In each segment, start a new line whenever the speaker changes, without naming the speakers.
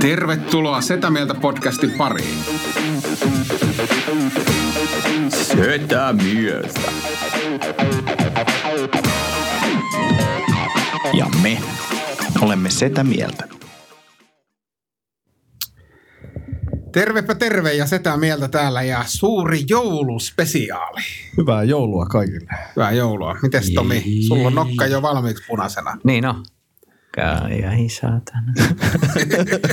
Tervetuloa Setä Mieltä podcastin pariin.
Setä mieltä. Ja me olemme setä mieltä.
Tervepä terve ja Setä Mieltä täällä ja suuri jouluspesiaali.
Hyvää joulua kaikille.
Hyvää joulua. Mites Tomi? Sulla on nokka jo valmiiksi punaisena.
Niin no. Kai ei saatana.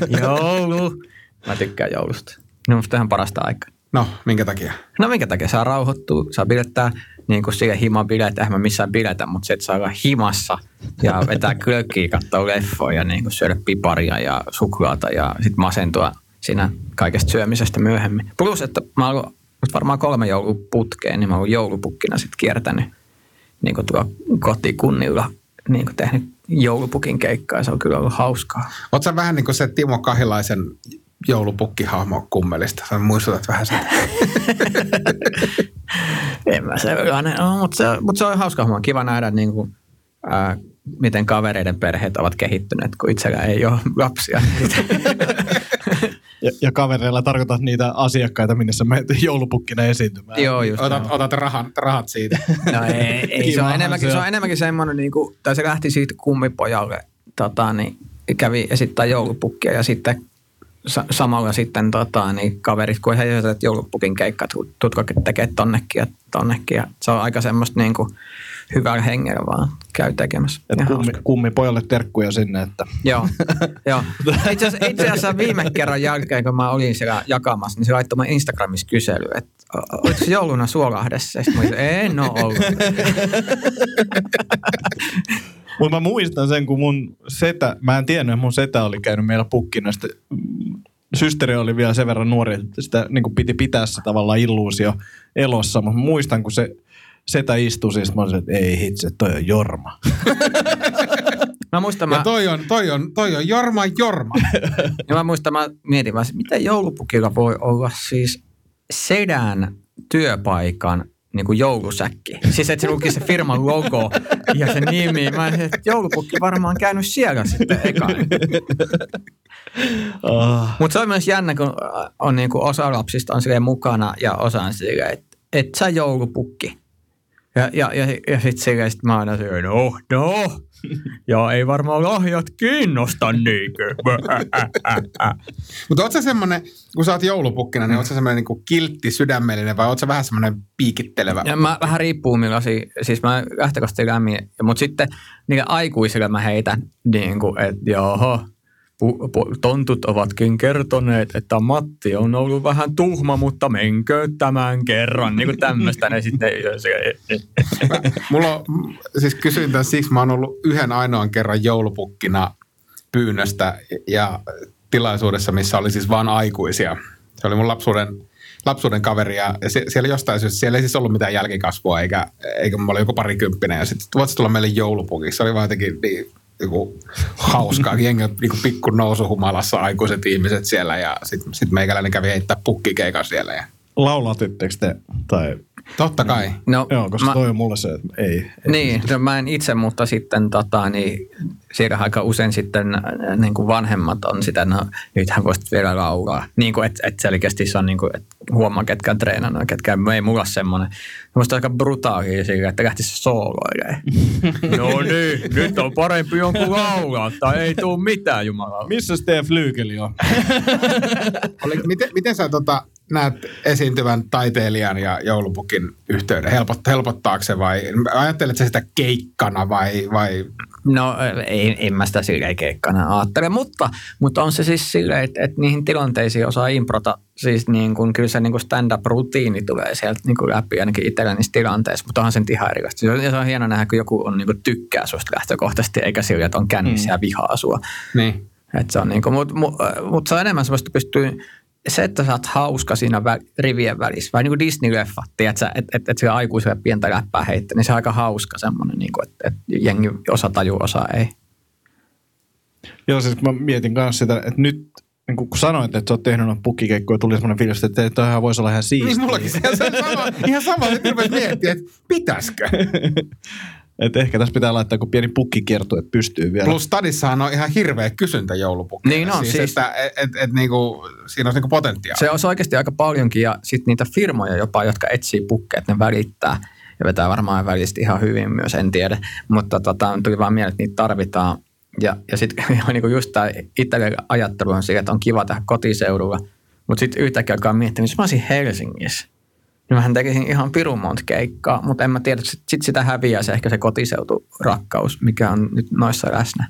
Joulu. Mä tykkään joulusta. No musta ihan parasta aikaa.
No, minkä takia?
No minkä takia saa rauhoittua, saa bilettää niin kuin siihen hima biletä, eihän mä missään biletä, mutta se, että saa olla himassa ja vetää klökkiä, katsoa leffoja ja niin kuin syödä piparia ja suklaata ja sitten masentua siinä kaikesta syömisestä myöhemmin. Plus, että mä oon ollut varmaan kolme jouluputkeen, niin mä oon joulupukkina sitten kiertänyt niin kuin tuolla kotikunnilla niin kuin tehnyt joulupukin keikkaa se on kyllä ollut hauskaa.
Sä vähän niin kuin se Timo Kahilaisen joulupukkihahmo kummelista? Sä muistutat vähän sitä.
En mä ole, mutta se, mutta se on hauska homma. Kiva nähdä, niin kuin, ää, miten kavereiden perheet ovat kehittyneet, kun itsellä ei ole lapsia.
Ja, ja kavereilla tarkoitat niitä asiakkaita, minne sä menet joulupukkina esiintymään.
Joo, just
Otat,
näin.
otat rahan, rahat siitä.
No ei, ei se, on enemmänkin,
se on
enemmänkin semmoinen, niin kuin, tai se lähti siitä kummipojalle, tota, niin kävi esittää joulupukkia ja sitten sa- samalla sitten tota, niin kaverit, kun he että joulupukin keikkat, tutko tekee tonnekin ja tonnekin. Ja se on aika semmoista niin kuin, hyvällä hengellä vaan käy tekemässä.
Et kummi,
hauska.
kummi pojalle terkkuja sinne, että
Joo, joo. Itse asiassa, itse asiassa viime kerran jälkeen, kun mä olin siellä jakamassa, niin se laittoi mun Instagramissa kysely, että oliko se jouluna Suolahdessa? Sitten mä olin, en ole ollut.
Mutta mä muistan sen, kun mun setä, mä en tiennyt, että mun setä oli käynyt meillä pukkina. Sitten mm, systeri oli vielä sen verran nuori, että sitä niin kuin piti pitää se tavallaan illuusio elossa. Mutta muistan, kun se setä istui, siis mä olisin, että ei hitse, toi on Jorma.
Mä muistan,
Ja
mä,
toi on, toi on, toi on Jorma Jorma.
ja mä, muistan, mä mietin että miten joulupukilla voi olla siis sedän työpaikan niin kuin joulusäkki. Siis että se luki se firman logo ja se nimi. Mä olisin, että joulupukki varmaan käynyt siellä sitten eka.
Ah.
Mutta se on myös jännä, kun on niinku osa lapsista on silleen mukana ja osa on silleen, että et sä joulupukki. Ja, ja, ja, ja sitten silleen sit mä aina silleen, no, no. Ja ei varmaan lahjat kiinnosta niinkö.
Mutta oot sä semmonen, kun sä oot joulupukkina, niin oot sä semmonen niinku kiltti, sydämellinen vai oot sä vähän semmonen piikittelevä?
Ja mä vähän riippuu millaisia, siis mä lähtökohtaisesti lämmin, mutta sitten niille aikuisille mä heitän niin kuin, että joo, tontut ovatkin kertoneet, että Matti on ollut vähän tuhma, mutta menkö tämän kerran, niin kuin tämmöistä. Ne sitten,
Mulla on, siis kysyin tämän siksi, mä oon ollut yhden ainoan kerran joulupukkina pyynnöstä ja tilaisuudessa, missä oli siis vain aikuisia. Se oli mun lapsuuden, lapsuuden kaveri ja se, siellä jostain syystä, siellä ei siis ollut mitään jälkikasvua eikä, eikä mä olin joku parikymppinen ja sitten voit tulla meille joulupukiksi. Se oli vaan jotenkin niin, joku hauskaa. Jengi niin pikku nousuhumalassa aikuiset ihmiset siellä ja sitten sit meikäläinen kävi heittää pukkikeikan siellä. Ja,
Laulatitteko te? Tai,
totta kai.
no,
joo, koska
mä,
toi on mulle se, että ei. ei.
Niin, no mä en itse, mutta sitten tota, niin, siellä aika usein sitten äh, niin kuin vanhemmat on sitä, no nythän voisit vielä laulaa. Niin kuin, että et selkeästi se on niin kuin, että huomaa ketkä on treenannut ja ketkä ei mulla ole semmoinen. Musta aika brutaalia sillä, että lähtisi sooloilemaan. no niin, nyt on parempi jonkun laulaa tai ei tuu mitään jumalaa.
Missä teidän flyykeli on?
Oli, miten, miten sä tota, näet esiintyvän taiteilijan ja joulupukin yhteyden? Helpot, helpottaako se vai ajattelet sä sitä keikkana vai, vai
No ei, en mä sitä silleen keikkana ajattele, mutta, mutta on se siis silleen, että, että niihin tilanteisiin osaa improta. Siis niin kuin, kyllä se niin kuin stand-up-rutiini tulee sieltä niin kuin läpi ainakin itsellä niissä tilanteissa, mutta onhan se nyt ihan erilaista. Ja se on hieno nähdä, kun joku on niin kuin tykkää susta lähtökohtaisesti, eikä sillä, että on kännissä mm. ja vihaa sua.
niin?
Et se on niin kuin, mutta mut, mut se on enemmän että pystyy se, että sä oot hauska siinä vä- rivien välissä, vai niin kuin Disney-leffa, että et, et sillä aikuiselle pientä läppää heittää, niin se on aika hauska semmoinen, niin kuin, että, että jengi osa tajuu, osa ei.
Joo, siis mä mietin kanssa sitä, että nyt niin kun sanoit, että sä oot tehnyt noita pukkikeikkoja, tuli semmoinen fiilis, että toihan voisi olla ihan siistiä.
Niin mullakin se on sama, ihan sama, että rupesi miettiä, että pitäisikö.
että ehkä tässä pitää laittaa joku pieni pukkikiertu, että pystyy vielä.
Plus stadissahan on ihan hirveä kysyntä joulupukkeille.
Niin on,
siis.
siis.
Että et, et, et, niinku, siinä olisi niinku potentiaalia.
Se olisi oikeasti aika paljonkin ja sitten niitä firmoja jopa, jotka etsii pukkeja, että ne välittää ja vetää varmaan välistä ihan hyvin myös, en tiedä. Mutta tota, tuli vaan mieleen, että niitä tarvitaan. Ja, ja sitten niin just tämä itselle ajattelu on sillä, että on kiva tehdä kotiseudulla. Mutta sitten yhtäkkiä alkaa miettiä, jos mä olisin Helsingissä, niin mähän tekisin ihan pirun monta keikkaa, mutta en mä tiedä, että sitten sitä häviää se ehkä se kotiseuturakkaus, mikä on nyt noissa läsnä.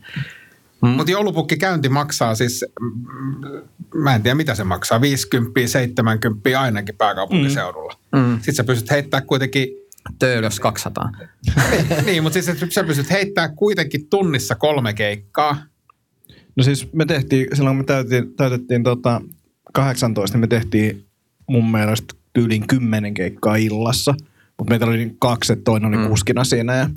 Mutta joulupukki käynti maksaa siis, mm, mä en tiedä mitä se maksaa, 50, 70 ainakin pääkaupunkiseudulla.
Mm.
Sitten sä pystyt heittämään kuitenkin,
Töölös 200.
niin, mutta siis sä pystyt heittämään kuitenkin tunnissa kolme keikkaa.
No siis me tehtiin, silloin kun me täytettiin, täytettiin tota 18, niin me tehtiin mun mielestä tyyliin kymmenen keikkaa illassa. Mutta meitä oli kaksi, että toinen oli mm. kuskina siinä ja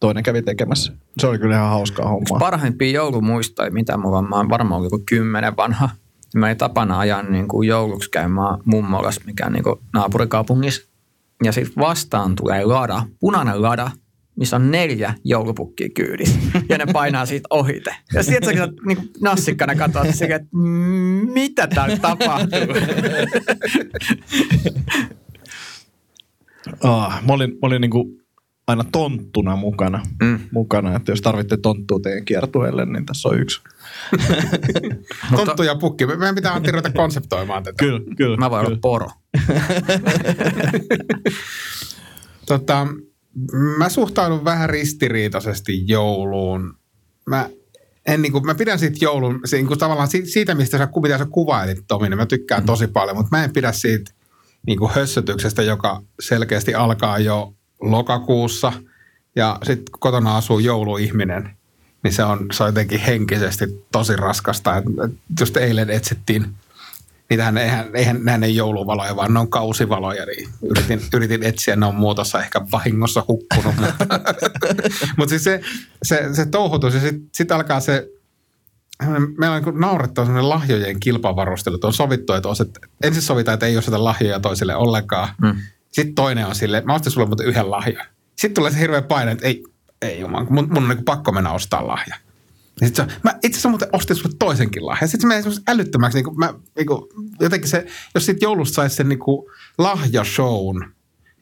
toinen kävi tekemässä. Se oli kyllä ihan hauskaa hommaa.
Parhaimpia joulumuistoja, mitä mulla on, mä oon varmaan joku kymmenen vanha. Mä ei tapana ajan niin kuin jouluksi käymään mummolas, mikä on niin kuin naapurikaupungissa. Ja sitten vastaan tulee lada, punainen lada, missä on neljä joulupukkia kyydissä. Ja ne painaa siitä ohite. Ja sitten sä niin kuin nassikkana silleen, että "Mm, mitä täällä tapahtuu.
Ah, mä olin, mä olin niinku aina tonttuna mukana.
Mm.
mukana. Että jos tarvitte tonttua teidän kiertueelle, niin tässä on yksi.
Tonttu ja pukki. Me- Meidän pitää Antti ruveta konseptoimaan tätä.
Kyllä, kyllä.
Mä voin olla
kyllä.
poro.
Tota, mä suhtaudun vähän ristiriitaisesti jouluun. Mä, en, niin kuin, mä pidän siitä joulun, niin kuin, tavallaan siitä, mistä sä, mitä sä kuvailit, Tomi, niin mä tykkään tosi paljon, mutta mä en pidä siitä niin kuin hössötyksestä, joka selkeästi alkaa jo lokakuussa ja sitten kotona asuu jouluihminen, niin se on, se on jotenkin henkisesti tosi raskasta. Et just eilen etsittiin niitähän eihän, eihän nehän ei jouluvaloja, vaan ne on kausivaloja, niin yritin, yritin etsiä, ne on muutossa ehkä vahingossa hukkunut, mutta, mutta siis se, se, se touhutus ja sitten sit alkaa se, meillä on niin naurettava sellainen lahjojen kilpavarustelu, että on sovittu, että, oset, ensin sovitaan, että ei osteta lahjoja toisille ollenkaan,
Mm.
sitten toinen on silleen, mä ostin sulle muuten yhden lahjan. Sitten tulee se hirveä paine, että ei, ei jumala, mun, mun on niin pakko mennä ostaa lahja. Ja sit se, mä itse asiassa muuten ostin sulle toisenkin lahjan. Sitten se menee semmoisen älyttömäksi, niin kuin, mä, niin kuin, jotenkin se, jos siitä joulusta saisi sen niin kuin lahjashown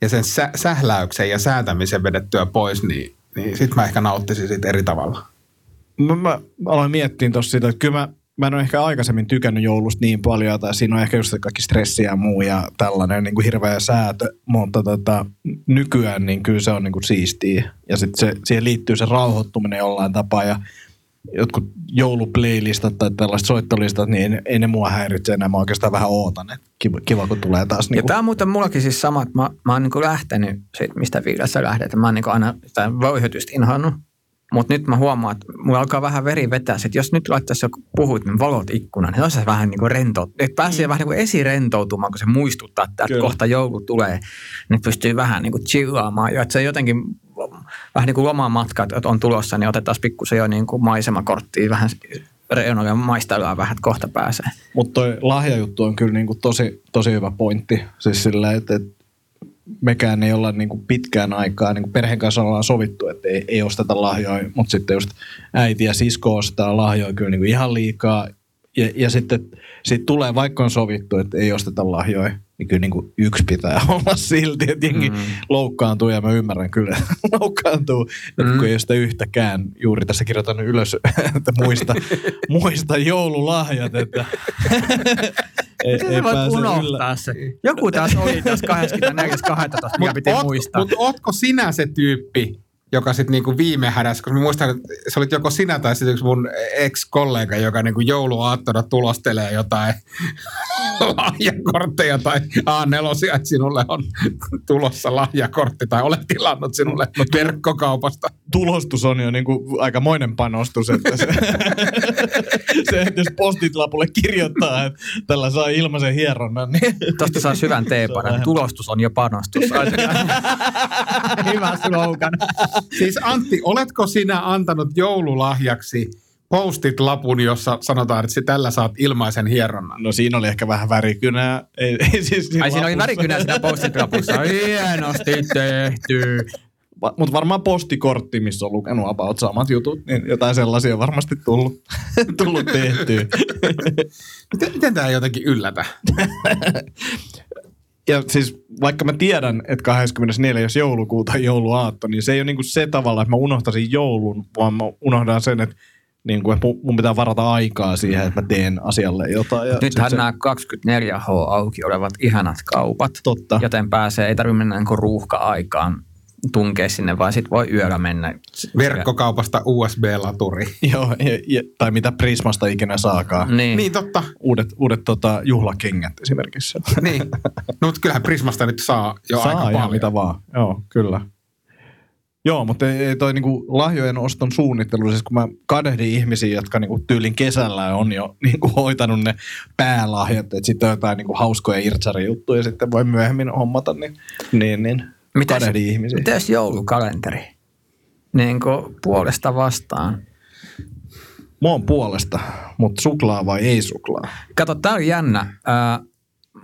ja sen sä, sähläyksen ja säätämisen vedettyä pois, niin, niin sitten mä ehkä nauttisin siitä eri tavalla.
Mä, mä aloin miettiä tuossa sitä, että kyllä mä, mä en ole ehkä aikaisemmin tykännyt joulusta niin paljon, tai siinä on ehkä just kaikki stressiä ja muu ja tällainen niin kuin hirveä säätö, mutta tota, nykyään niin kyllä se on niin kuin siistiä. Ja sitten siihen liittyy se rauhoittuminen jollain tapaa ja jotkut jouluplaylistat tai tällaiset soittolistat, niin ei, ei ne mua häiritse enää. Mä oikeastaan vähän ootan, että kiva, kiva kun tulee taas.
Ja
Niin
tämä on muuten mullakin siis sama, että mä, mä oon niinku lähtenyt siitä, mistä Viilassa lähdet. Mä oon niinku aina sitä vöyhytystä inhoannut. Mutta nyt mä huomaan, että mulla alkaa vähän veri vetää. Että jos nyt laittaisi joku puhuit, niin valot ikkunan, niin se olisi vähän niin kuin rento. Että pääsee mm. vähän niin kuin esirentoutumaan, kun se muistuttaa, että
Kyllä.
kohta joulu tulee. Niin pystyy vähän niin kuin chillaamaan. Ja että se jotenkin vähän niin kuin lomamatkat että on tulossa, niin otetaan pikkusen jo niin kuin maisemakorttia vähän reunoille ja maistellaan vähän, että kohta pääsee.
Mutta toi lahjajuttu on kyllä niinku tosi, tosi hyvä pointti. Siis sillä, että, että mekään ei olla niinku pitkään aikaa, niinku perheen kanssa ollaan sovittu, että ei, ei osteta lahjoja, mutta sitten just äiti ja sisko ostaa lahjoja kyllä niinku ihan liikaa. Ja, ja sitten sit tulee, vaikka on sovittu, että ei osteta lahjoja, niin kyllä niinku yksi pitää olla silti, että jengi mm. loukkaantuu ja mä ymmärrän kyllä, että loukkaantuu, mm. kun ei ole sitä yhtäkään. Juuri tässä kirjoitan ylös, että muista, muista joululahjat, että ei,
sä voit unohtaa se? Joku tässä oli tässä 24.12. mikä piti muistaa.
Mutta ootko sinä se tyyppi, joka sitten niinku viime hädässä, koska mä muistan, että se olit joko sinä tai sitten yksi mun ex-kollega, joka niinku jouluaattona tulostelee jotain lahjakortteja tai A4, että sinulle on tulossa lahjakortti tai olet tilannut sinulle verkkokaupasta.
tulostus on jo niin kuin aikamoinen panostus, että se, se, että jos postit lapulle kirjoittaa, että tällä saa ilmaisen hieronnan, niin
Tuosta saa syvän teepanan. Tulostus on jo panostus. Hyvä slogan.
Siis Antti, oletko sinä antanut joululahjaksi postit-lapun, jossa sanotaan, että tällä saat ilmaisen hieronnan?
no siinä oli ehkä vähän värikynää. Ei, ei siis
Ai siinä oli
lapussa.
värikynä siinä post-it-lapussa. Hienosti tehty.
Va- Mutta varmaan postikortti, missä on lukenut about samat jutut, niin jotain sellaisia on varmasti tullut, tullut tehtyä.
Miten, miten tämä jotenkin yllätä?
Ja siis vaikka mä tiedän, että 24. joulukuuta on jouluaatto, niin se ei ole niinku se tavalla, että mä unohtaisin joulun, vaan mä unohdan sen, että että mu- mun pitää varata aikaa siihen, että mä teen asialle jotain. Ja
Nythän
se-
nämä 24H auki olevat ihanat kaupat,
Totta.
joten pääsee, ei tarvitse mennä niin ruuhka-aikaan tunkea sinne, vaan sit voi yöllä mennä.
Verkkokaupasta USB-laturi.
Joo, ja, ja, tai mitä Prismasta ikinä saakaan.
Niin.
Niin totta.
Uudet, uudet tota, juhlakengät esimerkiksi.
Niin. No, mutta kyllähän Prismasta nyt saa jo
Saa
aika paljon.
mitä vaan. Joo, kyllä. Joo, mutta ei, ei toi niinku lahjojen oston suunnittelu, siis kun mä kadehdin ihmisiä, jotka niinku tyylin kesällä on jo niinku hoitanut ne päälahjat, että sitten on jotain niinku hauskoja irtsari-juttuja sitten voi myöhemmin hommata, niin, niin, niin
Mitäs,
kadehdin ihmisiä.
mitäs joulukalenteri? Niin kuin puolesta vastaan.
Mä oon puolesta, mutta suklaa vai ei suklaa?
Kato, tää on jännä.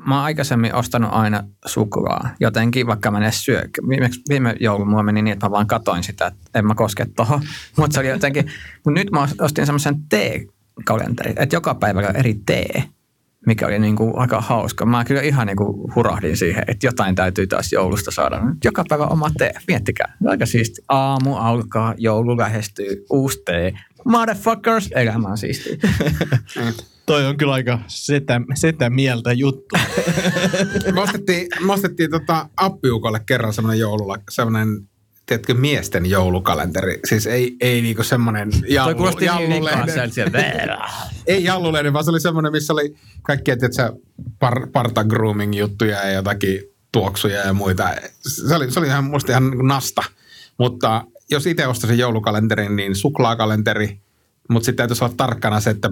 Mä oon aikaisemmin ostanut aina suklaa. Jotenkin, vaikka mä en edes syö. Viime, viime joulu mulla meni niin, että mä vaan katoin sitä, että en mä koske tohon. Mutta se oli jotenkin, mutta nyt mä ostin semmoisen tee-kalenterin, että joka päivä on eri tee mikä oli niin kuin aika hauska. Mä kyllä ihan niin kuin hurahdin siihen, että jotain täytyy taas joulusta saada. Joka päivä oma tee. Miettikää. Aika siisti. Aamu alkaa, joulu lähestyy, uusi tee. Motherfuckers, elämä on siistiä.
Toi on kyllä aika setä, setä mieltä juttu.
Me ostettiin, me ostettiin tota appiukolle kerran semmoinen joulula, semmoinen tiedätkö, miesten joulukalenteri. Siis ei, ei niinku semmoinen jallu, jallulehden.
sieltä.
Ei jallulehden, vaan se oli semmoinen, missä oli kaikkia, tiedätkö, par, parta grooming juttuja ja jotakin tuoksuja ja muita. Se oli, se oli ihan, musta ihan niin nasta. Mutta jos itse ostaisin joulukalenterin, niin suklaakalenteri, mutta sitten täytyisi olla tarkkana se, että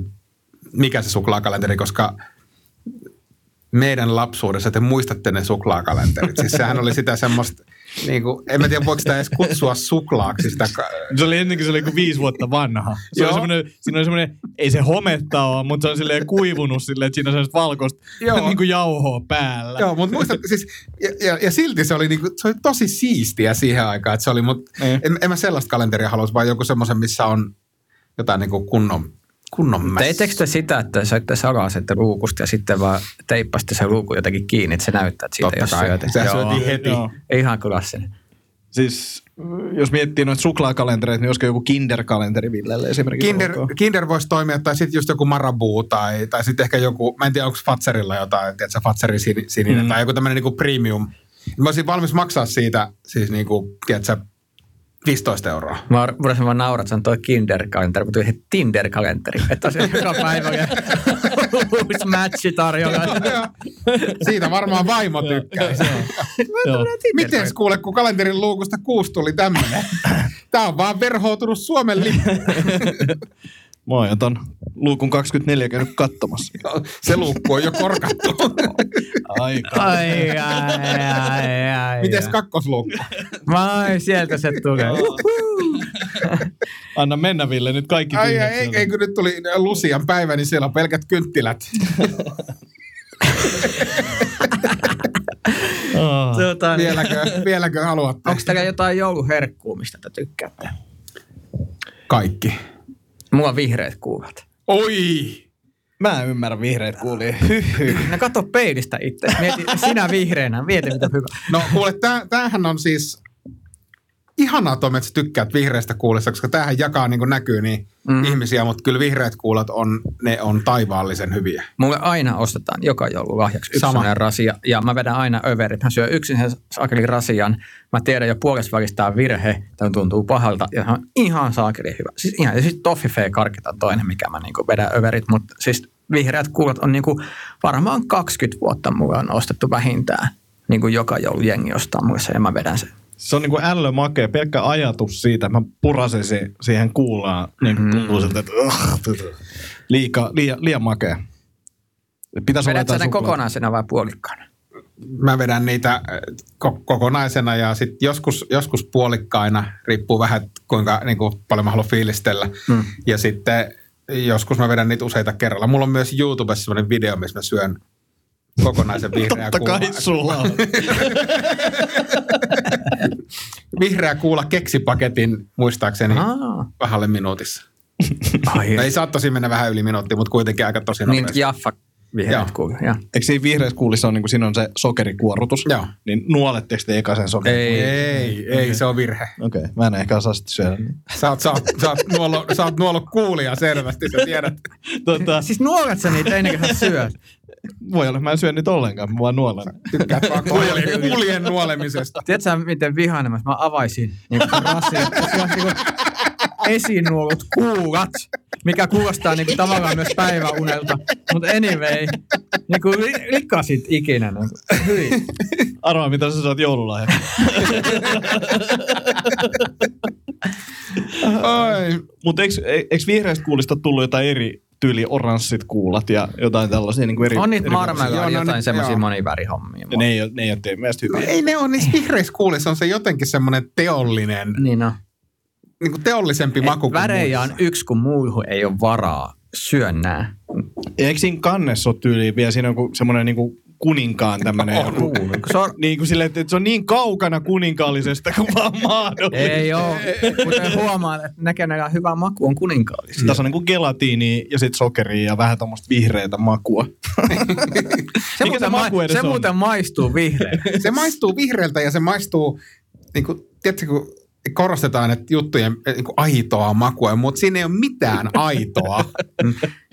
mikä se suklaakalenteri, koska meidän lapsuudessa te muistatte ne suklaakalenterit. Siis sehän oli sitä semmoista, niin kuin, en mä tiedä voiko sitä edes kutsua suklaaksi. Sitä,
Se oli ennenkin se oli kuin viisi vuotta vanha. Se oli semmoinen, siinä oli semmoinen, ei se hometta ole, mutta se on silleen kuivunut silleen, että siinä on semmoista valkoista
Joo.
niin kuin jauhoa päällä.
Joo, mutta muistat, siis, ja, ja, ja, silti se oli, niinku, se oli tosi siistiä siihen aikaan, että se oli, mutta
Niin.
en, en mä sellaista kalenteria haluaisi, vaan joku semmoisen, missä on jotain niinku kunnon, kunnon mässä.
Teittekö te sitä, että söitte salasette luukusta ja sitten vaan teippasitte sen luukun jotenkin kiinni, että se näyttää, että siitä
Totta
jos
kai.
syötä.
Sehän syötiin heti.
Joo.
Ihan klassinen.
Siis jos miettii noita suklaakalentereita, niin olisiko joku kinderkalenteri Villelle esimerkiksi?
Kinder? Kinder voisi toimia, tai sitten just joku Marabu, tai, tai sitten ehkä joku, mä en tiedä, onko Fatserilla jotain, tiedätkö, Fatserin sin- sininen, mm. tai joku tämmöinen niinku premium. Mä olisin valmis maksaa siitä, siis niinku, tiedätkö, 15 euroa.
Mä voisin vaan nauraa, että se on toi Kinder-kalenteri, mutta tuli Tinder-kalenteri. Että on se joka päivä ja uusi matchi tarjolla.
Siitä varmaan vaimo tykkäisi.
Joo.
Miten kuule, kun kalenterin luukusta kuusi tuli tämmöinen? Tämä on vaan verhoutunut Suomen lippu.
Mä oon ton luukun 24 käynyt katsomassa.
Se luukku on jo korkattu.
Aika.
Ai, ai, ai, ai.
Mites kakkosluukku?
Vai, sieltä se tulee.
Anna mennä Ville, nyt kaikki
Ai, ai, ei, ei, kun nyt tuli Lusian päivä, niin siellä on pelkät kynttilät.
Niin.
Vieläkö, vieläkö haluatte?
Onko teillä jotain jouluherkkuu, mistä te tykkäätte?
Kaikki.
Mulla on vihreät kuulat.
Oi!
Mä en ymmärrä vihreät kuulia. Hyhy.
No katso peilistä itse. Mieti, sinä vihreänä, mieti mitä hyvä.
No kuule, tää, tämähän on siis ihanaa Tom, että sä tykkäät vihreästä kuulesta, koska tämähän jakaa niin kuin näkyy niin
Mm.
ihmisiä, mutta kyllä vihreät kuulat on, ne on taivaallisen hyviä.
Mulle aina ostetaan joka joulu lahjaksi yksi
Sama.
rasia. Ja mä vedän aina överit. Mä syön yksin sen saakelin rasian. Mä tiedän jo puolesta välistä virhe. Tämä tuntuu pahalta. Ja se on ihan saakeli hyvä. Siis ihan, ja sitten toffifee karkit on toinen, mikä mä niinku vedän överit. Mutta siis vihreät kuulat on niinku, varmaan 20 vuotta mulle on ostettu vähintään. Niin kuin joka joulu jengi ostaa sen ja mä vedän sen.
Se on niinku ällö makea. Pelkkä ajatus siitä, että mä purasen se siihen kuulaan, niin
Mhm.
tuntuu siltä, että uh, liika, liian, liian makea. Pitäisi olla
Vedät sä
jotain
ne
suklaata.
kokonaisena vai puolikkaana?
Mä vedän niitä äh, ko- kokonaisena ja sitten joskus, joskus puolikkaina, riippuu vähän kuinka niin kuin, paljon mä haluan fiilistellä.
Mm.
Ja sitten joskus mä vedän niitä useita kerralla. Mulla on myös YouTubessa sellainen video, missä mä syön kokonaisen vihreä
Totta kai sulla on.
Vihreä kuula keksipaketin muistaakseni
Aa.
vähälle minuutissa.
Ai,
No ei saa tosi mennä vähän yli minuuttia, mutta kuitenkin aika tosi
niin
nopeasti.
jaffa
Joo.
Vihreät kuuluu. Joo.
Eikö siinä vihreässä kuulissa on, niin kuin, siinä on se sokerikuorrutus?
Joo.
Niin nuoletteko te eka sen sokerin?
Ei.
Ei, ei, se on virhe.
Okei, okay. mä en ehkä osaa sitten syödä. niin.
Sä oot, sä oot, sä oot, nuolo, sä oot nuolo kuulia selvästi, sä tiedät.
Tota,
Siis nuolet sä niitä ennen kuin sä syöt?
voi olla, mä en syö niitä ollenkaan, mä vaan nuolen.
Tykkäät vaan kuulien, kuulien nuolemisesta.
Tiedätkö miten vihainen mä, avaisin niin rasia, niin esinuolut kuulat, mikä kuulostaa niin kuin tavallaan myös päiväunelta. Mutta anyway, niin kuin li- likasit ikinä. Niin kuin. Hyi.
Arvaa, mitä sä saat joululahjaksi.
Oi.
Mutta eikö, eikö vihreästä kuulista tullut jotain eri tyyli oranssit kuulat ja jotain tällaisia niin kuin eri...
On niitä
Joo, no
jotain
niin,
semmoisia monivärihommia.
Ja ne ei, ne ei ole teidän mielestä
No
hyviä.
ei ne ole, niissä vihreissä kuulissa on se jotenkin semmoinen teollinen,
Niin on.
Niin kuin teollisempi maku kuin
Värejä on
muissa.
yksi, kun muuhun ei ole varaa syönnää.
Eikö siinä kannessa ole tyyli vielä siinä joku semmoinen niin kuin kuninkaan tämmöinen
On.
joku...
Se on,
Niin kuin silleen, että se on niin kaukana kuninkaallisesta kuin vaan mahdollista.
ei ole. Kuten huomaat, että näkenellä hyvä maku on kuninkaallisia.
Tässä on niin kuin gelatiini ja sitten sokeria ja vähän tuommoista vihreätä makua.
Se,
Mikä
muuten,
se maku
ma-
edes
se
on?
muuten maistuu vihreä.
Se maistuu vihreältä ja se maistuu, niin kuin, tiedätkö, kun korostetaan, että juttujen niin kuin aitoa makua, mutta siinä ei ole mitään aitoa.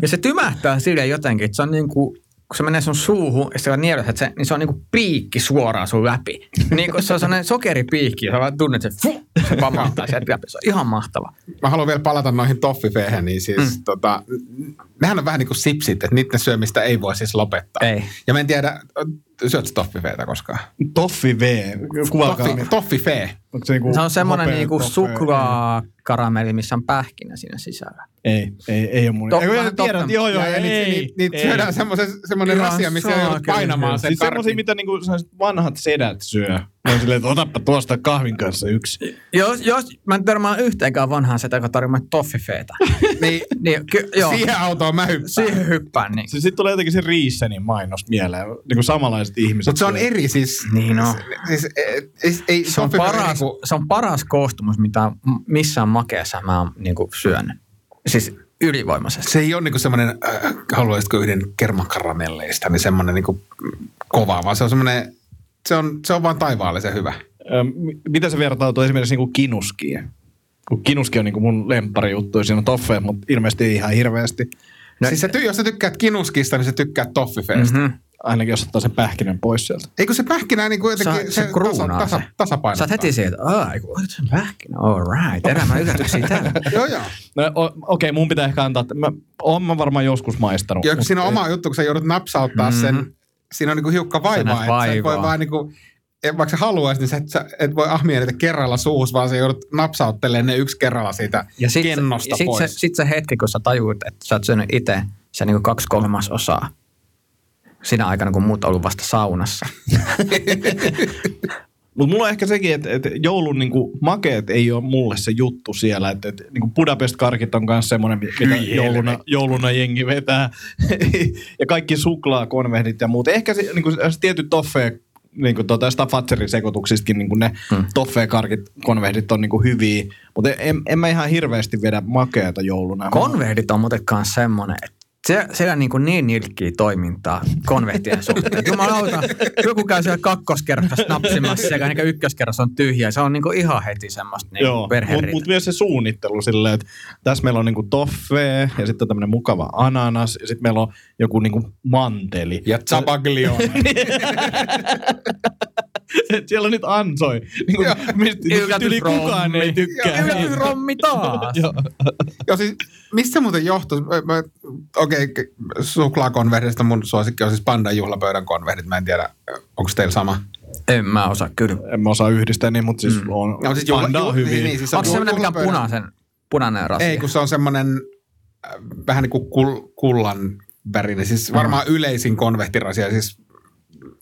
Ja se tymähtää silleen jotenkin, että se on niin kuin, kun se menee sun suuhun ja sä nielut, se, niin se on niin kuin piikki suoraan sun läpi. Niin kuin se on sellainen sokeripiikki, ja sä vaan tunnet, että se, fuh, se pamahtaa sieltä läpi. Se on ihan mahtava.
Mä haluan vielä palata noihin toffifeihin, niin siis mm. tota, nehän on vähän niin kuin sipsit, että niiden syömistä ei voi siis lopettaa.
Ei.
Ja mä en tiedä, syötkö toffifeitä koskaan?
Toffi V. Kuvailkaa.
Toffi, toffifee.
Onko se, niinku
Se on semmoinen
hopea
niinku
toffee?
suklaakaramelli, missä on pähkinä siinä sisällä.
Ei, ei, ei ole mun.
To-
ei, mä tiedän, joo, joo, ei,
niitä
ei,
niit, niit
ei.
syödään semmoisen, semmoinen rasia, missä
saakeli
painamaan sen
Siis semmoisia, mitä niinku vanhat sedät syö. Ne on silleen, että otappa tuosta kahvin kanssa yksi.
Jos, jos mä en törmää yhteenkään vanhaan sitä, joka tarjoaa toffifeetä.
Niin,
Niin, ky, joo,
siihen autoon mä hyppään.
siihen hyppään. Niin.
Siis sitten tulee jotenkin se Riissenin mainos mieleen. Niin kuin samanlaiset ihmiset.
Mutta se on eri siis.
Niin on.
Siis, ei, ei, ei
Se on, paras,
niinku-
se on paras koostumus, mitä missään makeassa mä oon niin syönyt. Siis ylivoimaisesti.
se ei ole niinku semmoinen, äh, haluaisitko yhden kermakaramelleista, niin semmoinen niinku kova, vaan se on semmoinen, se on, se on vaan taivaallisen hyvä.
Ö, mi- Miten se vertautuu esimerkiksi niinku kinuskiin? Kun kinuski on niinku mun lemppari juttu, siinä on toffeet, mutta ilmeisesti ei ihan hirveästi.
No, siis sä, ty- jos sä tykkäät kinuskista, niin sä tykkäät toffifeesta. Mm-hmm.
Ainakin jos ottaa sen pähkinän pois sieltä.
Eikö se pähkinä niin kuin
Se,
jotenkin
se, kruunaa
tasa, tasa,
se.
tasapainottaa?
Sä oot heti sieltä, aah, kun otit sen pähkinä, all right, elämä yllätyksiä täällä.
Joo, joo.
No okei, okay, mun pitää ehkä antaa, mä, oon mä varmaan joskus maistanut. Mut
siinä on oma juttu, kun sä joudut napsauttaa mm-hmm. sen, siinä on niin kuin hiukka vaivaa. että Sä et voi
vaivaa.
vaan niin kuin, vaikka sä haluaisit, niin sä et, sä et voi ahmia niitä kerralla suus, vaan sä joudut napsauttelemaan ne yksi kerralla siitä
Ja sit,
kennosta
ja sit
pois.
Se, sit se hetki, kun sä tajuut, että sä oot syönyt itse se niinku kaksi kolmasosaa siinä aikana, kun muut on ollut vasta saunassa.
Mutta mulla on ehkä sekin, että, että joulun niinku makeet ei ole mulle se juttu siellä. Että, että niinku Budapest-karkit on myös semmoinen, mitä jouluna, jouluna jengi vetää. ja kaikki suklaakonvehdit ja muut. Ehkä se, niinku, se tietyt toffee, niinku tota, sitä Fatserin sekoituksistakin niinku ne hmm. toffee-karkit, konvehdit on niinku hyviä. Mutta en, en, mä ihan hirveästi vedä makeata jouluna.
Konvehdit on muuten myös semmoinen, että se, siellä on niin, kuin niin nilkkiä toimintaa konvehtien suhteen. Jumalauta, joku käy siellä kakkoskerrassa napsimassa ja niin ykköskerrassa on tyhjä. Se on niin kuin ihan heti semmoista niin
Joo, mutta mut myös se suunnittelu silleen, että tässä meillä on niinku toffee ja sitten tämmöinen mukava ananas ja sitten meillä on joku niinku manteli.
Ja zabaglione.
Et siellä on nyt ansoi, niin kuin, mistä mistä yli kukaan ei tykkää.
Yllätysrommi taas.
Joo.
Joo, siis mistä se muuten johtuu? Okei, okay, suklaakonvehdista mun suosikki on siis pandan juhlapöydän konvehdit. Mä en tiedä, onko teillä sama?
En mä osaa kyllä.
En mä osaa yhdistää niin, mutta siis mm. on,
No, siis juhla-
panda on
juhla-
hyviä.
niin, niin, siis on
Onko se semmoinen, mikä on punaisen, punainen rasi?
Ei, kun se on semmoinen äh, vähän niin kuin kul, kullan värinen. Siis varmaan yleisin konvehtirasia. Siis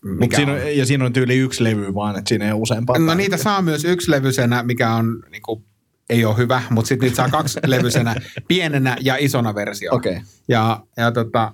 mikä
siinä
on?
on, ja siinä on tyyli yksi levy vaan, että siinä ei ole useampaa.
No niitä saa myös yksilevyisenä, mikä on niin kuin, ei ole hyvä, mutta sitten niitä saa kaksilevyisenä pienenä ja isona versio.
Okei.
Ja, ja, tota,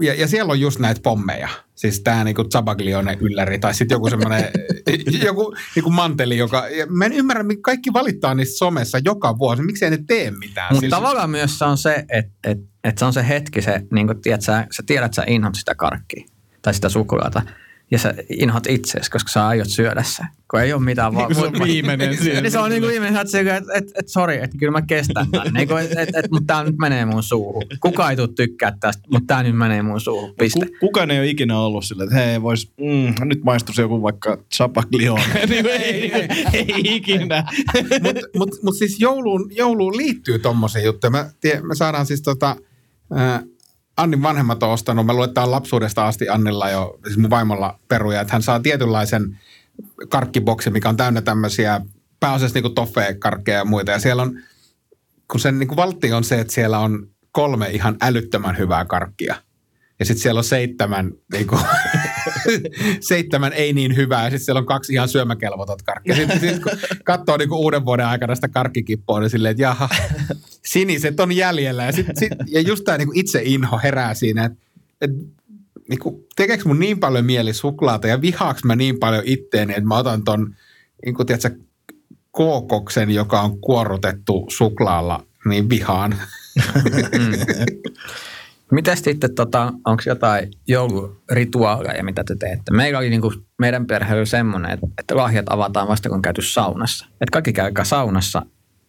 ja, ja siellä on just näitä pommeja. Siis tämä niinku Zabaglione ylläri tai sitten joku semmoinen joku niinku manteli, joka... Ja mä en ymmärrä, miksi kaikki valittaa niistä somessa joka vuosi. Miksi ei ne tee mitään?
Mutta
Siis-
tavallaan myös se on se, että et, et se on se hetki, se, niin kun, tiedät, sä, sä tiedät, että sä inhot sitä karkkia tai sitä suklaata. Ja sä inhot itseäsi, koska sä aiot syödä se. Kun ei ole mitään vaan...
Niin se on viimeinen siinä.
Niin se on niin kuin viimeinen, että et, et, et, sori, että kyllä mä kestän tämän. Niin kuin, et, et, et, mutta tämä nyt menee mun suuhun. Kuka ei tule tykkää tästä, mutta tämä nyt menee mun suuhun. Piste.
Ku, kukaan ei ole ikinä ollut sillä, että hei, vois, mm, nyt maistuisi joku vaikka Chapaglione. niin, ei, ei, ei, ikinä.
Mutta mut, mut siis jouluun, jouluun liittyy tommosia juttuja. Mä tie, me saadaan siis tota, ää, Annin vanhemmat on ostanut, tää on lapsuudesta asti Annilla jo, siis mun vaimolla peruja, että hän saa tietynlaisen karkkiboksi, mikä on täynnä tämmöisiä pääasiassa niinku toffee-karkkeja ja muita. Ja siellä on, kun sen niinku valtti on se, että siellä on kolme ihan älyttömän hyvää karkkia. Ja sitten siellä on seitsemän, niinku, seitsemän ei niin hyvää, ja sitten siellä on kaksi ihan syömäkelvotot karkkia. Sitten sit, kun katsoo niinku uuden vuoden aikana sitä karkkikippoa, niin silleen, että jaha, siniset on jäljellä. Ja, sit, sit, ja just tämä niinku itse inho herää siinä, että et, niinku, tekeekö mun niin paljon mieli suklaata ja vihaaks mä niin paljon itteeni, että mä otan ton, niinku, tiedätkö, kookoksen, joka on kuorrutettu suklaalla, niin vihaan.
Miten sitten, tota, onko jotain joulurituaaleja, mitä te teette? Meillä oli niinku, meidän perhe oli semmoinen, että, että lahjat avataan vasta kun on käyty saunassa. Että kaikki käykää saunassa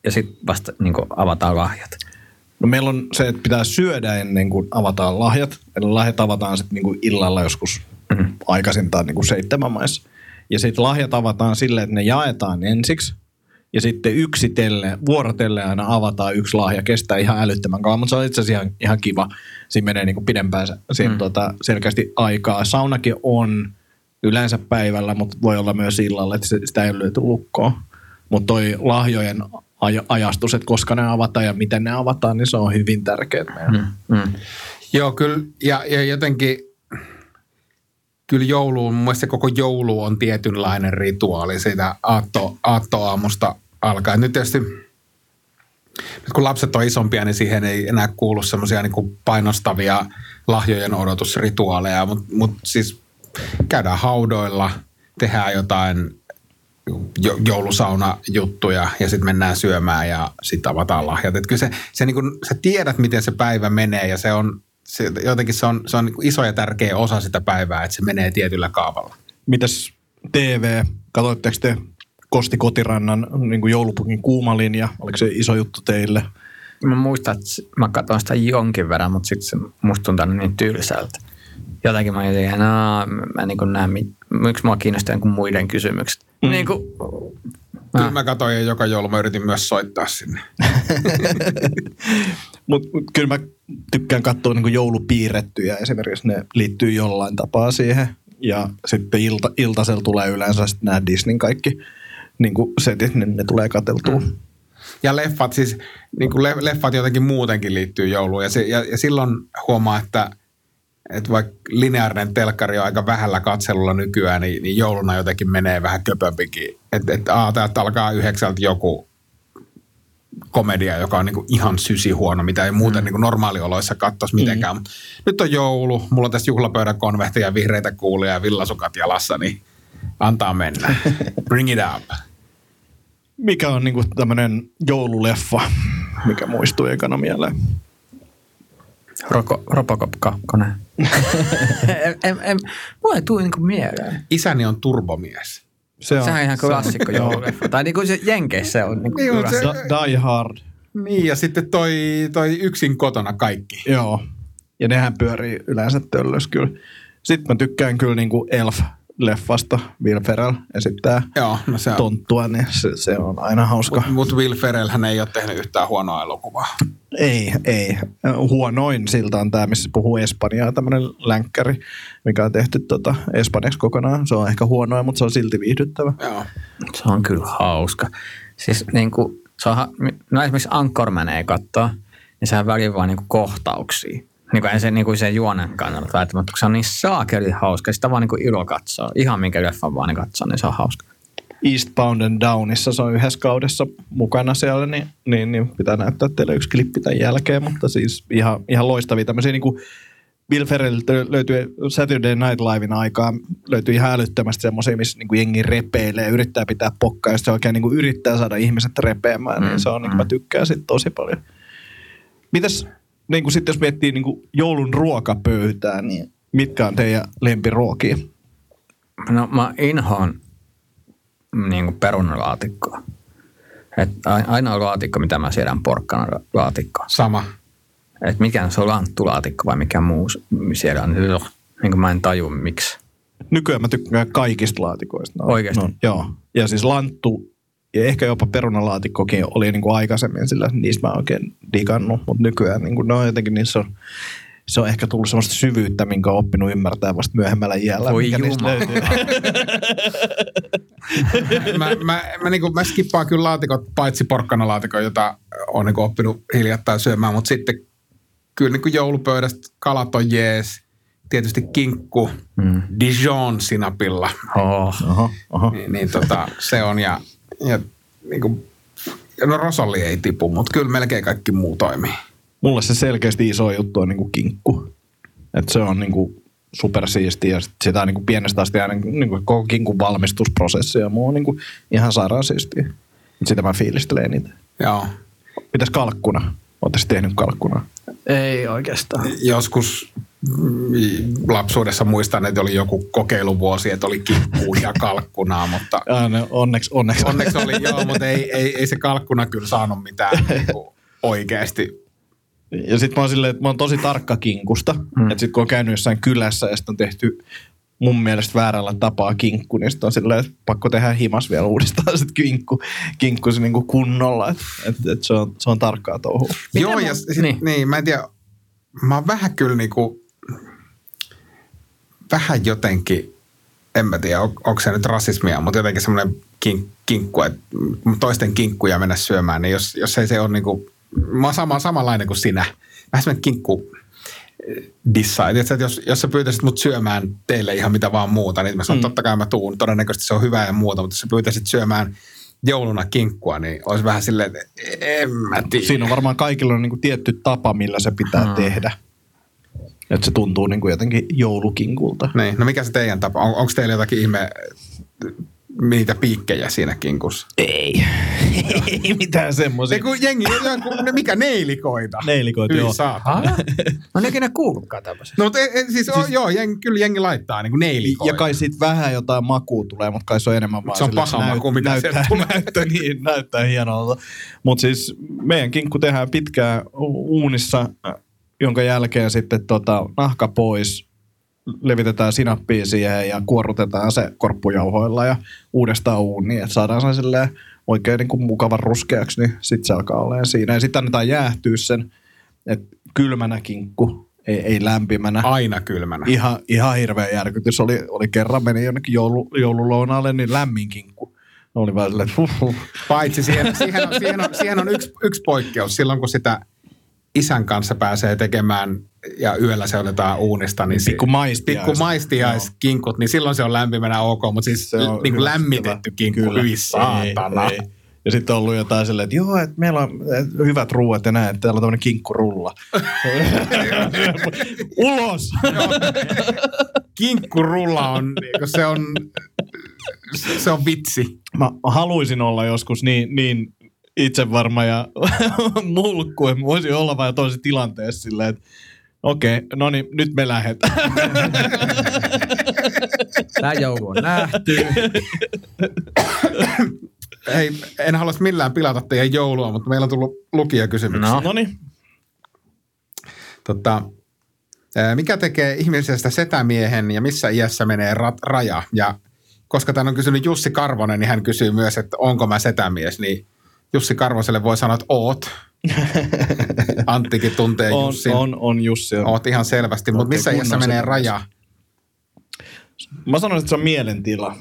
ja sitten vasta niinku, avataan lahjat.
No meillä on se, että pitää syödä ennen kuin avataan lahjat. Eli lahjat avataan sitten niinku illalla joskus mm-hmm. aikaisintaan niinku seitsemän maissa. Ja sitten lahjat avataan silleen, että ne jaetaan ensiksi. Ja sitten yksitellen, vuorotellen aina avataan yksi lahja. Kestää ihan älyttömän kauan, mutta se on itse asiassa ihan, ihan kiva. Siinä menee niinku pidempään siinä mm. tota, selkeästi aikaa. Saunakin on yleensä päivällä, mutta voi olla myös illalla, että sitä ei löyty lukkoon. Mutta toi lahjojen aj- ajastus, että koska ne avataan ja miten ne avataan, niin se on hyvin tärkeää. Mm.
Mm.
Joo, kyllä. Ja, ja jotenkin, kyllä jouluun, mun mielestä koko joulu on tietynlainen rituaali siitä aatto, aattoaamusta alkaen. Nyt tietysti, nyt kun lapset on isompia, niin siihen ei enää kuulu semmoisia niin painostavia lahjojen odotusrituaaleja, mutta mut siis käydään haudoilla, tehdään jotain jo, joulusaunajuttuja ja sitten mennään syömään ja sitten avataan lahjat. Et kyllä se, se niin kun, sä tiedät, miten se päivä menee ja se on, se, jotenkin se on, se on niin iso ja tärkeä osa sitä päivää, että se menee tietyllä kaavalla.
Mitäs TV, katsoitteko te Kosti Kotirannan niin kuin joulupukin kuuma linja? Oliko se iso juttu teille?
Mä muistan, että mä katsoin sitä jonkin verran, mutta sitten se musta tuntuu niin tylsältä. Jotenkin mä jotenkin, no, mä, mä niin näen, mi- miksi mua kiinnostaa kuin muiden kysymykset. Mm. Niin kuin,
Kyllä
Ah.
mä katsoin ja joka joulu mä yritin myös soittaa sinne.
Mutta mut kyllä mä tykkään katsoa niin joulupiirrettyjä esimerkiksi. Ne liittyy jollain tapaa siihen. Ja sitten ilta, iltasella tulee yleensä sitten nämä Disneyn kaikki niin kuin setit, niin ne tulee katseltua. Mm.
Ja leffat siis, niin kuin le- leffat jotenkin muutenkin liittyy jouluun. Ja, se, ja, ja silloin huomaa, että, että vaikka lineaarinen telkkari on aika vähällä katselulla nykyään, niin, niin jouluna jotenkin menee vähän köpömpikin. Että et, aa, täältä alkaa yhdeksältä joku komedia, joka on niinku ihan sysi huono, mitä ei muuten niinku normaalioloissa katsoisi mitenkään. Mm. Nyt on joulu, mulla on tässä juhlapöydän konvehtia, vihreitä kuulia ja villasukat jalassa, niin antaa mennä. Bring it up.
Mikä on niin tämmöinen joululeffa, mikä muistuu ekana mieleen?
Roko, Robocop 2. en, en, en, mulla ei tule niinku mieleen.
Isäni on turbomies.
Se on,
Sehän on ihan klassikko joululeffa. tai niinku se Jenkeissä on niinku
Niin, se-
Die Hard.
Niin, ja sitten toi, toi yksin kotona kaikki.
Joo. Ja nehän pyörii yleensä töllös kyllä. Sitten mä tykkään kyllä niinku Elf-leffasta. Will Ferrell esittää
Joo, no se on.
tonttua, niin se, se on aina hauska.
Mutta Will Ferrell hän ei ole tehnyt yhtään huonoa elokuvaa.
Ei, ei. Huonoin siltä on tämä, missä puhuu Espanjaa, tämmöinen länkkäri, mikä on tehty tota espanjaksi kokonaan. Se on ehkä huonoin, mutta se on silti viihdyttävä.
Joo.
Se on kyllä hauska. Siis niin kuin, se on, no esimerkiksi Anchormania katsoa, niin sehän välillä vaan niin kuin kohtauksia. Niin kuin, ei se, niin kuin sen juonen kannalta välttämättä, kun se on niin saakeli hauska. Sitä vaan niin kuin ilo katsoa. Ihan minkä leffan vaan niin katsoa, niin se on hauska.
Eastbound and Downissa se on yhdessä kaudessa mukana siellä, niin, niin, niin pitää näyttää teille yksi klippi tämän jälkeen, mutta siis ihan, ihan loistavia tämmöisiä niin kuin Will Ferrelliltä löytyy Saturday Night Livein aikaa, löytyy ihan älyttömästi semmoisia, missä niin kuin jengi repeilee, yrittää pitää pokkaa, ja se oikein niin kuin yrittää saada ihmiset repeämään, niin se on, niin kuin mä tykkään siitä tosi paljon. Mitäs, niin kuin sitten jos miettii niin kuin joulun ruokapöytää, niin mitkä on teidän lempiruokia?
No mä inhoan niin kuin perunalaatikkoa. Et a- ainoa laatikko, mitä mä siedän porkkana laatikkoa.
Sama.
Et mikä se on lanttulaatikko vai mikä muu siellä on. Niin kuin mä en taju miksi.
Nykyään mä tykkään kaikista laatikoista. No,
Oikeesti?
No, joo. Ja siis lanttu ja ehkä jopa perunalaatikkokin oli niin kuin aikaisemmin, sillä niistä mä oikein digannut, mutta nykyään niin kuin, no jotenkin niissä on, se on ehkä tullut sellaista syvyyttä, minkä on oppinut ymmärtää vasta myöhemmällä iällä.
Voi
löytyy.
mä, mä, mä, niinku, mä skippaan kyllä laatikot, paitsi porkkanalaatikon, jota on niinku oppinut hiljattain syömään, mutta sitten kyllä niinku joulupöydästä kalat on jees. Tietysti kinkku mm. Dijon sinapilla,
Oh.
Oho, oho.
niin, niin tota, se on ja, ja niinku, no rosolli ei tipu, mutta kyllä melkein kaikki muu toimii.
Mulle se selkeästi iso juttu on niin kuin kinkku. Et se on niin kuin supersiisti ja sit sitä niin kuin pienestä asti aina niin kuin koko kinkun valmistusprosessi ja muu on niin kuin ihan sairaan siistiä. Sitä mä fiilistelen eniten.
Joo.
Mitäs kalkkuna? Oletteko tehnyt kalkkuna?
Ei oikeastaan.
Joskus lapsuudessa muistan, että oli joku kokeiluvuosi, että oli kinkkuu ja kalkkunaa, mutta
Aa, no, onneksi, onneksi.
onneksi oli joo, mutta ei, ei, ei se kalkkuna kyllä saanut mitään niinku oikeasti.
Ja sitten mä oon silleen, että mä oon tosi tarkka kinkusta. Mm. Että sit kun on käynyt jossain kylässä ja sit on tehty mun mielestä väärällä tapaa kinkku, niin sit on silleen, että pakko tehdä himas vielä uudestaan sit kinkku, kinkku se niinku kunnolla. Että et, et se, on, se on tarkkaa touhua.
joo, ja sit,
niin.
niin. niin, mä en tiedä, mä oon vähän kyllä niinku, vähän jotenkin, en mä tiedä, on, onko se nyt rasismia, mutta jotenkin semmoinen kin, kinkku, että toisten kinkkuja mennä syömään, niin jos, jos ei se ole niinku, mä oon sama, samanlainen kuin sinä. Vähän semmoinen kinkku, dissaa. Tiedätkö, että jos, jos sä pyytäisit mut syömään teille ihan mitä vaan muuta, niin mä sanon, mm. totta kai mä tuun. Todennäköisesti se on hyvää ja muuta, mutta jos sä pyytäisit syömään jouluna kinkkua, niin olisi vähän silleen, että en mä tiedä.
Siinä on varmaan kaikilla on niinku tietty tapa, millä se pitää hmm. tehdä. Että se tuntuu niinku jotenkin joulukinkulta.
Niin, no mikä se teidän tapa? On, onko teillä jotakin ihme niitä piikkejä siinä kinkussa?
Ei. Ei mitään semmoisia.
Se kun jengi, ne mikä neilikoita?
Neilikoita, joo.
saatana.
No nekin ne kuullutkaan tämmöiset.
No mutta e, e, siis, siis joo, jengi, kyllä jengi laittaa niin kuin neilikoita.
Ja kai siitä vähän jotain makua tulee, mutta kai se on enemmän vaan
Se on paha maku, mitä
näyttää,
sieltä tulee.
näyttää, niin, näyttää hienolta. Mutta siis meidän kinkku tehdään pitkään uunissa, jonka jälkeen sitten tota, nahka pois, levitetään sinappia siihen ja kuorrutetaan se korppujauhoilla ja uudestaan uuniin, että saadaan se silleen oikein niin kuin mukavan ruskeaksi, niin sitten se alkaa olemaan siinä. Ja sitten annetaan jäähtyä sen, että kylmänä kinkku, ei, ei lämpimänä.
Aina kylmänä.
Ihan, ihan hirveä järkytys. Oli, oli kerran, meni jonnekin joulu, joululounaalle, niin lämmin kinkku. Oli vaan silleen.
Paitsi siihen, siihen, on, siihen, on, siihen on yksi, yksi poikkeus. Silloin kun sitä isän kanssa pääsee tekemään ja yöllä se otetaan uunista, niin
Pikku maistiais.
pikku maistiaiskinkut, niin silloin se on lämpimänä ok, mutta siis
Se on
niin kuin lämmitetty kinkku,
Kyllä.
hyi saatana.
Ei, ei. Ja sitten on ollut jotain silleen, että joo, että meillä on hyvät ruuat ja näin, että täällä on tämmöinen kinkkurulla. Ulos!
Kinkkurulla on, niinku se on, se on vitsi.
Mä haluaisin olla joskus niin, niin itsevarma ja mulkku, että mä voisin olla vaan toisessa tilanteessa silleen, että okei, okay, no niin, nyt me lähdetään.
Tämä joulu on nähty.
Ei, en halua millään pilata teidän joulua, mutta meillä on tullut lukijakysymyksiä.
No.
no niin.
Tota, mikä tekee ihmisestä setämiehen ja missä iässä menee rat, raja? Ja koska tämän on kysynyt Jussi Karvonen, niin hän kysyy myös, että onko mä setämies, niin Jussi Karvoselle voi sanoa, että oot. Anttikin tuntee
On,
Jussin.
on, on Jussi. On.
Oot ihan selvästi, mutta missä iässä menee raja?
Mä sanoisin, että se on mielentila.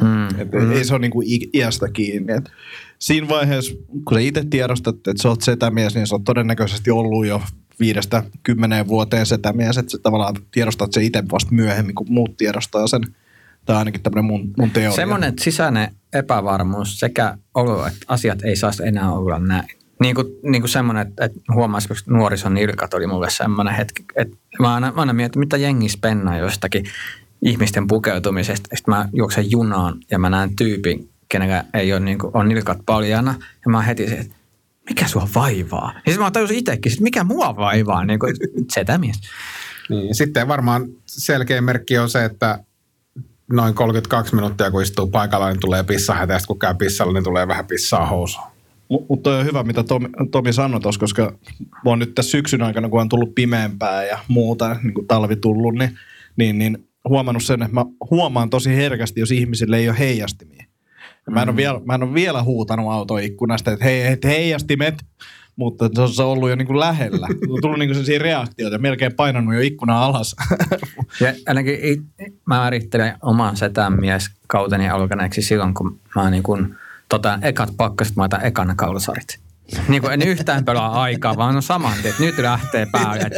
Mm. Et mm. Ei se ole niinku iästä kiinni. Et siinä vaiheessa, kun sä itse tiedostat, että sä oot setämies, niin sä oot todennäköisesti ollut jo viidestä kymmeneen vuoteen setämies. Että sä tavallaan tiedostat se itse vasta myöhemmin, kun muut tiedostaa sen. Tämä on ainakin tämmöinen mun, mun teoria.
Semmoinen sisäinen epävarmuus sekä olo, että asiat ei saisi enää olla näin. Niin kuin, niin kuin semmoinen, että, että esimerkiksi nuorison nilkat oli mulle semmoinen hetki, että mä aina, mä aina mietin, mitä jengi spennaa jostakin ihmisten pukeutumisesta. Sitten mä juoksen junaan ja mä näen tyypin, kenellä ei ole, niin kuin, on nilkat paljana. Ja mä heti se, että mikä sua vaivaa? Ja sitten mä tajusin itsekin, että mikä mua vaivaa, niin kuin, setämies.
Niin. Sitten varmaan selkeä merkki on se, että noin 32 minuuttia kun istuu paikalla, niin tulee pissahätä. Ja kun käy pissalla, niin tulee vähän pissaa housuun.
Mutta on hyvä, mitä Tomi, Tomi sanoi tuossa, koska oon nyt tässä syksyn aikana, kun on tullut pimeämpää ja muuta, niin kuin talvi tullut, niin, niin, niin huomannut sen, että mä huomaan tosi herkästi, jos ihmisille ei ole heijastimia. Ja Mä en, ole vielä, mä en ole vielä huutanut autoikkunasta, että hei, et heijastimet, mutta se on- se on ollut jo niin kuin lähellä. On tullut niin kuin sellaisia reaktioita, melkein painanut jo ikkuna alas.
Ja ainakin it, mä määrittelen oman setän mies kauteni alkaneeksi silloin, kun mä niin kun, tota, ekat pakkaset, mä otan ekana kalsarit. Niin kuin en yhtään pelaa aikaa, vaan on saman tien, että nyt lähtee päälle.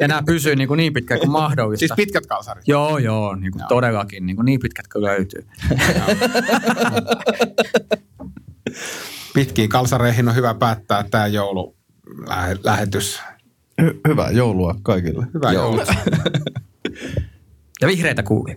Ja nämä pysyy niin, kuin niin pitkään kuin mahdollista.
Siis pitkät kalsarit.
Joo, joo, niin kuin todellakin, niin, kuin niin pitkät kuin löytyy.
Pitkiin kalsareihin on hyvä päättää tämä joulu lähe- lähetys.
Hy- hyvää joulua kaikille.
Hyvää joulua.
Ja vihreitä kuulia.